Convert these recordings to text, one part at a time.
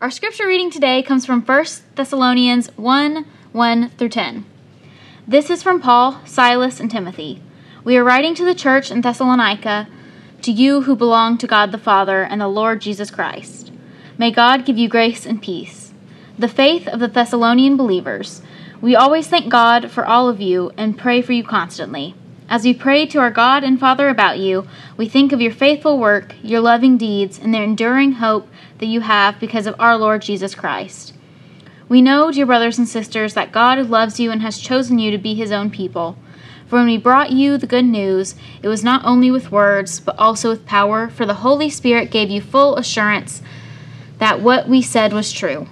Our scripture reading today comes from 1 Thessalonians 1 1 through 10. This is from Paul, Silas, and Timothy. We are writing to the church in Thessalonica, to you who belong to God the Father and the Lord Jesus Christ. May God give you grace and peace. The faith of the Thessalonian believers. We always thank God for all of you and pray for you constantly. As we pray to our God and Father about you, we think of your faithful work, your loving deeds, and the enduring hope that you have because of our Lord Jesus Christ. We know, dear brothers and sisters, that God loves you and has chosen you to be his own people. For when we brought you the good news, it was not only with words, but also with power, for the Holy Spirit gave you full assurance that what we said was true.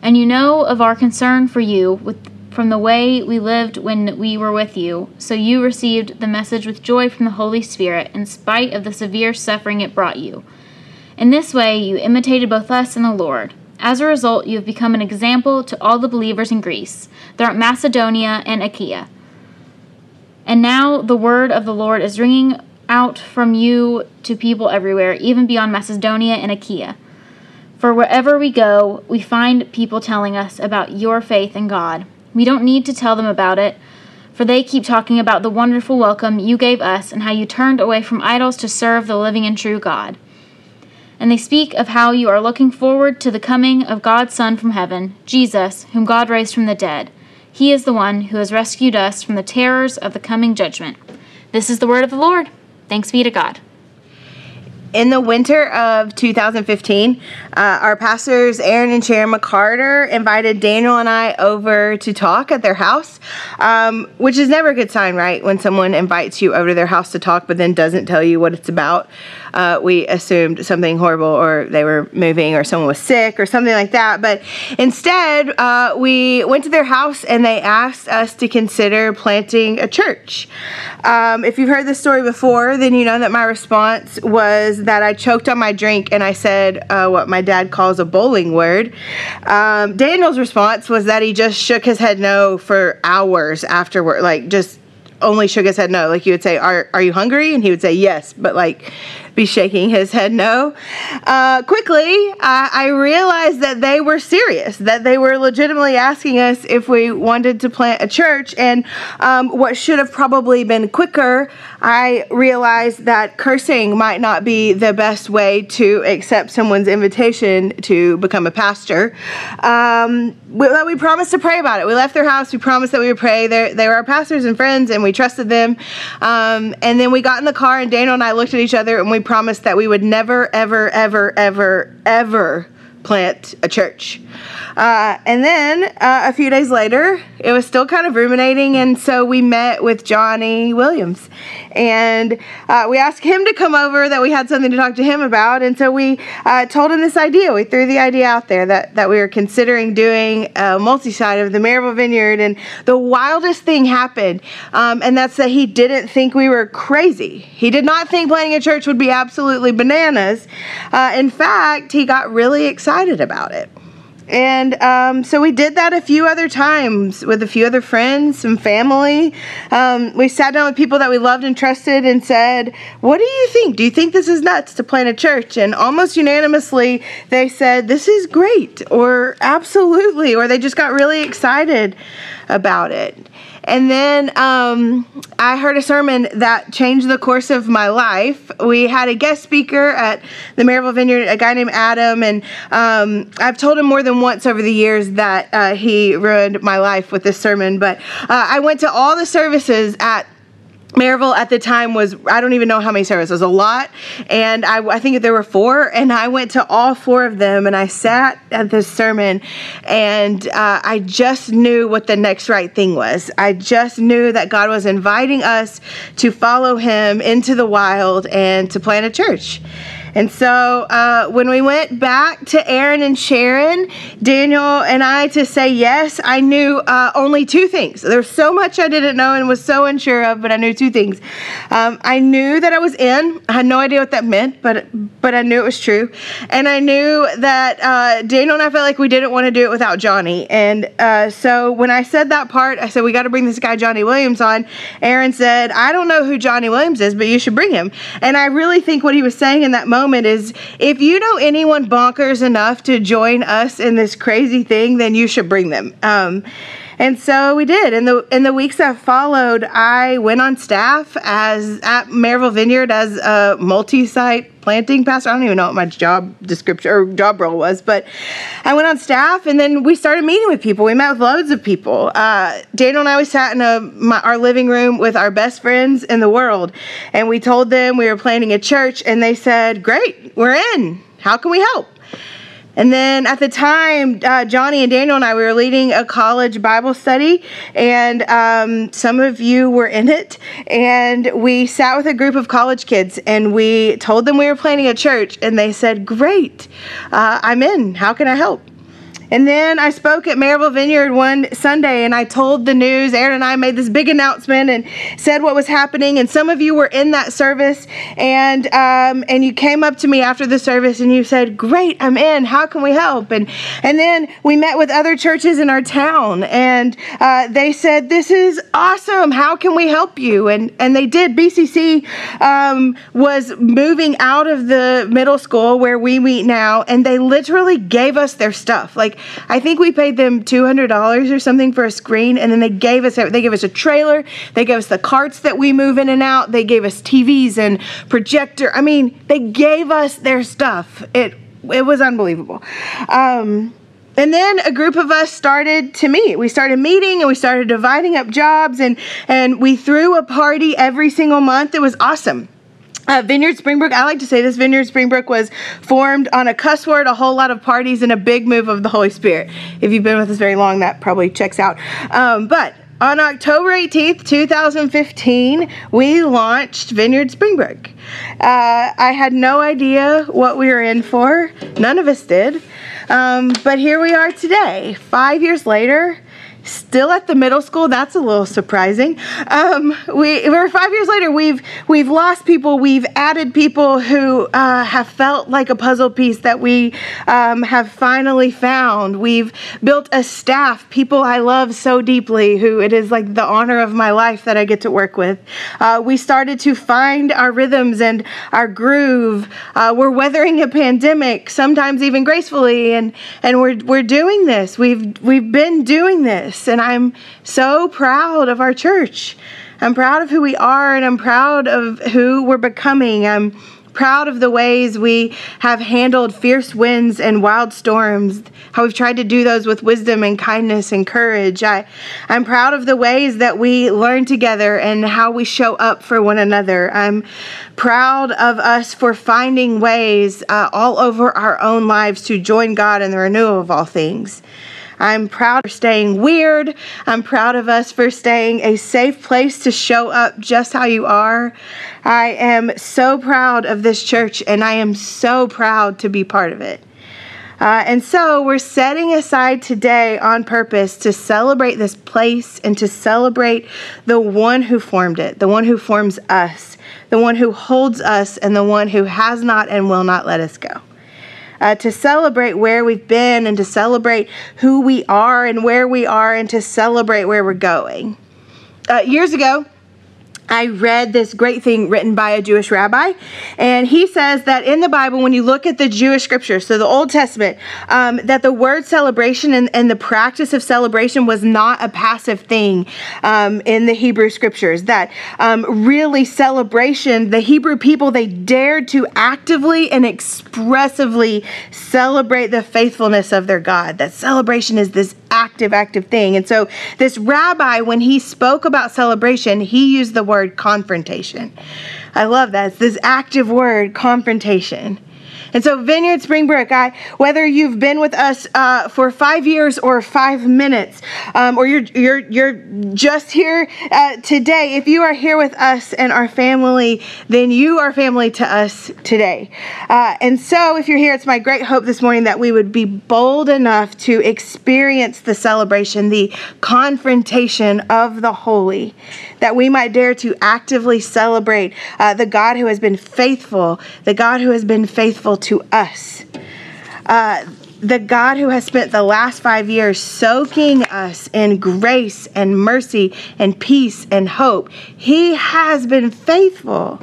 And you know of our concern for you with from the way we lived when we were with you, so you received the message with joy from the Holy Spirit, in spite of the severe suffering it brought you. In this way, you imitated both us and the Lord. As a result, you have become an example to all the believers in Greece, throughout Macedonia and Achaia. And now the word of the Lord is ringing out from you to people everywhere, even beyond Macedonia and Achaia. For wherever we go, we find people telling us about your faith in God we don't need to tell them about it, for they keep talking about the wonderful welcome you gave us and how you turned away from idols to serve the living and true God. And they speak of how you are looking forward to the coming of God's Son from heaven, Jesus, whom God raised from the dead. He is the one who has rescued us from the terrors of the coming judgment. This is the word of the Lord. Thanks be to God in the winter of 2015, uh, our pastors, Aaron and Sharon McCarter, invited Daniel and I over to talk at their house, um, which is never a good sign, right? When someone invites you over to their house to talk, but then doesn't tell you what it's about. Uh, we assumed something horrible, or they were moving, or someone was sick, or something like that. But instead, uh, we went to their house and they asked us to consider planting a church. Um, if you've heard this story before, then you know that my response was that I choked on my drink and I said uh, what my dad calls a bowling word. Um, Daniel's response was that he just shook his head no for hours afterward, like just only shook his head no. Like you would say, "Are are you hungry?" and he would say yes, but like be shaking his head no. Uh, quickly, I, I realized that they were serious, that they were legitimately asking us if we wanted to plant a church. And um, what should have probably been quicker, I realized that cursing might not be the best way to accept someone's invitation to become a pastor. Um, we, we promised to pray about it. We left their house. We promised that we would pray. They're, they were our pastors and friends, and we trusted them. Um, and then we got in the car, and Daniel and I looked at each other, and we promised that we would never, ever, ever, ever, ever plant a church. Uh, and then uh, a few days later, it was still kind of ruminating, and so we met with Johnny Williams. And uh, we asked him to come over, that we had something to talk to him about. And so we uh, told him this idea. We threw the idea out there that, that we were considering doing a multi site of the Maryville Vineyard. And the wildest thing happened, um, and that's that he didn't think we were crazy. He did not think planting a church would be absolutely bananas. Uh, in fact, he got really excited about it. And um, so we did that a few other times with a few other friends, some family. Um, we sat down with people that we loved and trusted and said, What do you think? Do you think this is nuts to plant a church? And almost unanimously, they said, This is great, or absolutely, or they just got really excited about it. And then um, I heard a sermon that changed the course of my life. We had a guest speaker at the Maryville Vineyard, a guy named Adam, and um, I've told him more than once over the years that uh, he ruined my life with this sermon. But uh, I went to all the services at Maryville at the time was I don't even know how many services, a lot, and I, I think there were four, and I went to all four of them, and I sat at this sermon, and uh, I just knew what the next right thing was. I just knew that God was inviting us to follow Him into the wild and to plant a church. And so uh, when we went back to Aaron and Sharon, Daniel and I to say yes, I knew uh, only two things. There's so much I didn't know and was so unsure of, but I knew two things. Um, I knew that I was in. I had no idea what that meant, but but I knew it was true. And I knew that uh, Daniel and I felt like we didn't want to do it without Johnny. And uh, so when I said that part, I said we got to bring this guy Johnny Williams on. Aaron said, I don't know who Johnny Williams is, but you should bring him. And I really think what he was saying in that moment moment is if you know anyone bonkers enough to join us in this crazy thing, then you should bring them. Um, and so we did. In the in the weeks that followed, I went on staff as at Maryville Vineyard as a multi-site planting pastor. I don't even know what my job description or job role was, but I went on staff, and then we started meeting with people. We met with loads of people. Uh, Daniel and I we sat in a, my, our living room with our best friends in the world, and we told them we were planning a church, and they said, "Great, we're in. How can we help?" And then at the time, uh, Johnny and Daniel and I we were leading a college Bible study, and um, some of you were in it. And we sat with a group of college kids, and we told them we were planning a church, and they said, "Great, uh, I'm in. How can I help?" And then I spoke at Maryville Vineyard one Sunday and I told the news. Aaron and I made this big announcement and said what was happening. And some of you were in that service and um, and you came up to me after the service and you said, "Great, I'm in. How can we help?" And and then we met with other churches in our town and uh, they said, "This is awesome. How can we help you?" And and they did. BCC um, was moving out of the middle school where we meet now, and they literally gave us their stuff like I think we paid them two hundred dollars or something for a screen, and then they gave us they gave us a trailer, they gave us the carts that we move in and out, they gave us TVs and projector. I mean, they gave us their stuff. It it was unbelievable. Um, and then a group of us started to meet. We started meeting and we started dividing up jobs and and we threw a party every single month. It was awesome. Uh, Vineyard Springbrook, I like to say this Vineyard Springbrook was formed on a cuss word, a whole lot of parties, and a big move of the Holy Spirit. If you've been with us very long, that probably checks out. Um, but on October 18th, 2015, we launched Vineyard Springbrook. Uh, I had no idea what we were in for, none of us did. Um, but here we are today, five years later still at the middle school. That's a little surprising. Um, we we're five years later. We've we've lost people. We've added people who uh, have felt like a puzzle piece that we um, have finally found. We've built a staff, people I love so deeply, who it is like the honor of my life that I get to work with. Uh, we started to find our rhythms and our groove. Uh, we're weathering a pandemic, sometimes even gracefully, and and we're we're doing this. We've we've been doing this and I'm so proud of our church. I'm proud of who we are, and I'm proud of who we're becoming. I'm proud of the ways we have handled fierce winds and wild storms, how we've tried to do those with wisdom and kindness and courage. I, I'm proud of the ways that we learn together and how we show up for one another. I'm proud of us for finding ways uh, all over our own lives to join God in the renewal of all things. I'm proud of staying weird. I'm proud of us for staying a safe place to show up just how you are. I am so proud of this church and I am so proud to be part of it. Uh, and so we're setting aside today on purpose to celebrate this place and to celebrate the one who formed it, the one who forms us, the one who holds us, and the one who has not and will not let us go uh, to celebrate where we've been and to celebrate who we are and where we are and to celebrate where we're going. Uh, years ago, I read this great thing written by a Jewish rabbi, and he says that in the Bible, when you look at the Jewish scriptures, so the Old Testament, um, that the word celebration and, and, the practice of celebration was not a passive thing um, in the Hebrew scriptures. That um, really celebration, the Hebrew people, they dared to actively and expressively celebrate the faithfulness of their God. That celebration is this active, active thing. And so, this rabbi, when he spoke about celebration, he used the word confrontation. I love that. It's this active word, confrontation. And so, Vineyard Springbrook, I, whether you've been with us uh, for five years or five minutes, um, or you're you're you're just here uh, today, if you are here with us and our family, then you are family to us today. Uh, and so, if you're here, it's my great hope this morning that we would be bold enough to experience the celebration, the confrontation of the holy, that we might dare to actively celebrate uh, the God who has been faithful, the God who has been faithful to us. Uh, the God who has spent the last five years soaking us in grace and mercy and peace and hope, He has been faithful.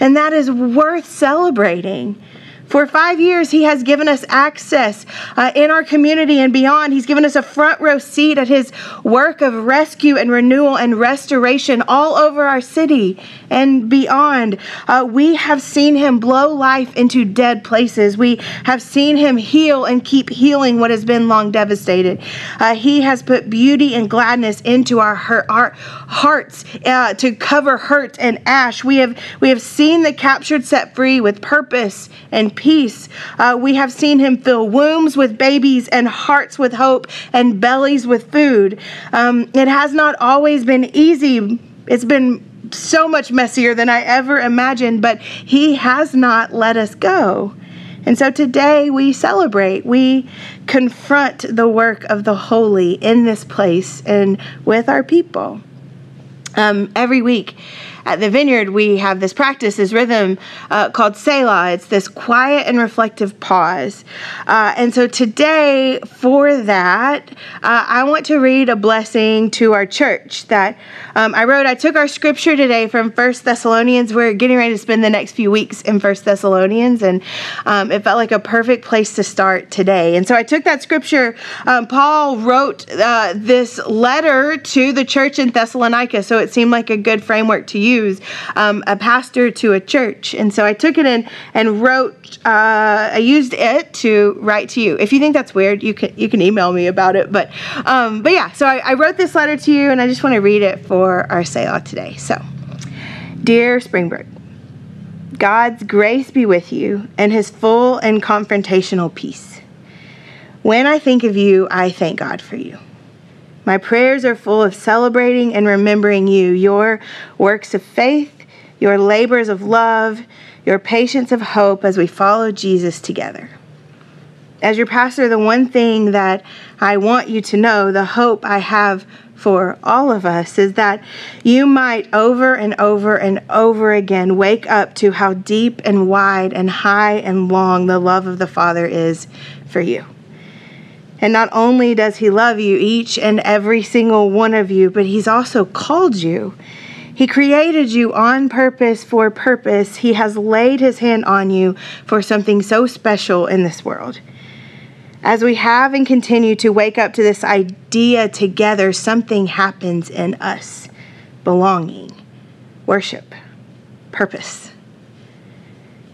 And that is worth celebrating. For five years, He has given us access uh, in our community and beyond. He's given us a front row seat at His work of rescue and renewal and restoration all over our city and beyond. Uh, we have seen Him blow life into dead places. We have seen Him heal and keep healing what has been long devastated. Uh, he has put beauty and gladness into our, hurt, our hearts uh, to cover hurt and ash. We have, we have seen the captured set free with purpose and peace peace. Uh, we have seen him fill wombs with babies and hearts with hope and bellies with food. Um, it has not always been easy. It's been so much messier than I ever imagined, but he has not let us go. And so today we celebrate, we confront the work of the holy in this place and with our people. Um, every week, at the vineyard, we have this practice, this rhythm uh, called Selah. It's this quiet and reflective pause. Uh, and so today, for that, uh, I want to read a blessing to our church that um, I wrote. I took our scripture today from First Thessalonians. We're getting ready to spend the next few weeks in First Thessalonians, and um, it felt like a perfect place to start today. And so I took that scripture. Um, Paul wrote uh, this letter to the church in Thessalonica, so it seemed like a good framework to use use um, a pastor to a church. And so I took it in and wrote, uh, I used it to write to you. If you think that's weird, you can, you can email me about it. But, um, but yeah, so I, I wrote this letter to you and I just want to read it for our Selah today. So, Dear Springbrook, God's grace be with you and his full and confrontational peace. When I think of you, I thank God for you. My prayers are full of celebrating and remembering you, your works of faith, your labors of love, your patience of hope as we follow Jesus together. As your pastor, the one thing that I want you to know, the hope I have for all of us, is that you might over and over and over again wake up to how deep and wide and high and long the love of the Father is for you. And not only does He love you, each and every single one of you, but He's also called you. He created you on purpose for purpose. He has laid His hand on you for something so special in this world. As we have and continue to wake up to this idea together, something happens in us belonging, worship, purpose.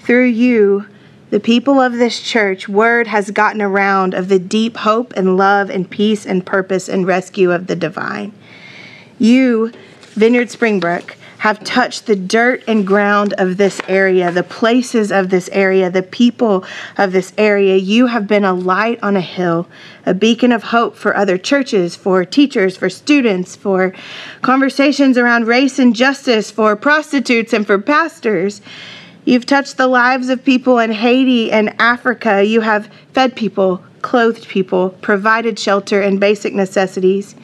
Through you, the people of this church, word has gotten around of the deep hope and love and peace and purpose and rescue of the divine. You, Vineyard Springbrook, have touched the dirt and ground of this area, the places of this area, the people of this area. You have been a light on a hill, a beacon of hope for other churches, for teachers, for students, for conversations around race and justice, for prostitutes, and for pastors. You've touched the lives of people in Haiti and Africa. You have fed people, clothed people, provided shelter and basic necessities.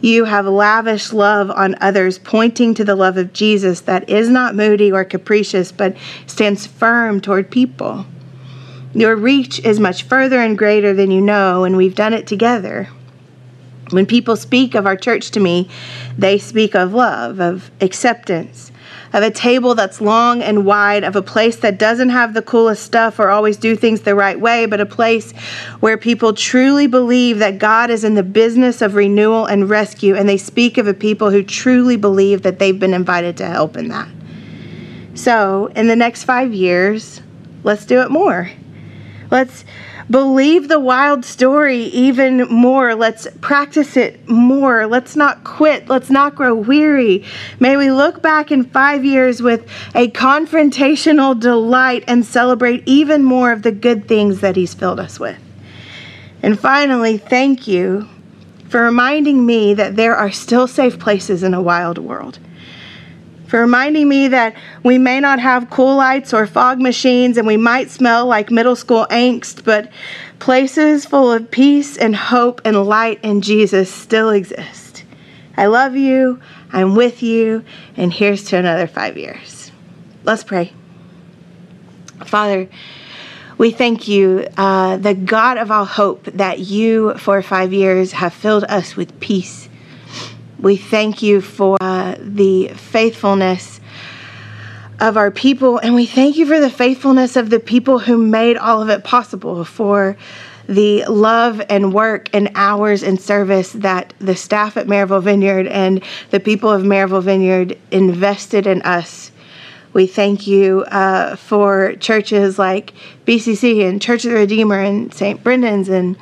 You have lavished love on others, pointing to the love of Jesus that is not moody or capricious, but stands firm toward people. Your reach is much further and greater than you know, and we've done it together. When people speak of our church to me, they speak of love, of acceptance, of a table that's long and wide, of a place that doesn't have the coolest stuff or always do things the right way, but a place where people truly believe that God is in the business of renewal and rescue, and they speak of a people who truly believe that they've been invited to help in that. So, in the next five years, let's do it more. Let's believe the wild story even more. Let's practice it more. Let's not quit. Let's not grow weary. May we look back in five years with a confrontational delight and celebrate even more of the good things that He's filled us with. And finally, thank you for reminding me that there are still safe places in a wild world for reminding me that we may not have cool lights or fog machines and we might smell like middle school angst, but places full of peace and hope and light in Jesus still exist. I love you, I'm with you, and here's to another five years. Let's pray. Father, we thank you, uh, the God of all hope, that you for five years have filled us with peace we thank you for uh, the faithfulness of our people. And we thank you for the faithfulness of the people who made all of it possible, for the love and work and hours and service that the staff at Maryville Vineyard and the people of Maryville Vineyard invested in us. We thank you uh, for churches like BCC and Church of the Redeemer and St. Brendan's and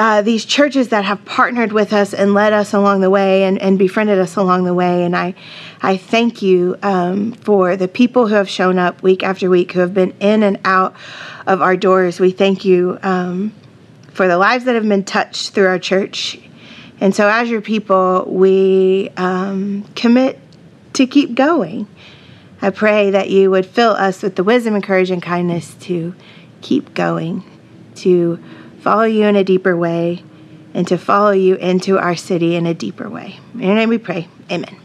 uh, these churches that have partnered with us and led us along the way and, and befriended us along the way. And I, I thank you um, for the people who have shown up week after week, who have been in and out of our doors. We thank you um, for the lives that have been touched through our church. And so, as your people, we um, commit to keep going. I pray that you would fill us with the wisdom and courage and kindness to keep going, to follow you in a deeper way, and to follow you into our city in a deeper way. In your name we pray. Amen.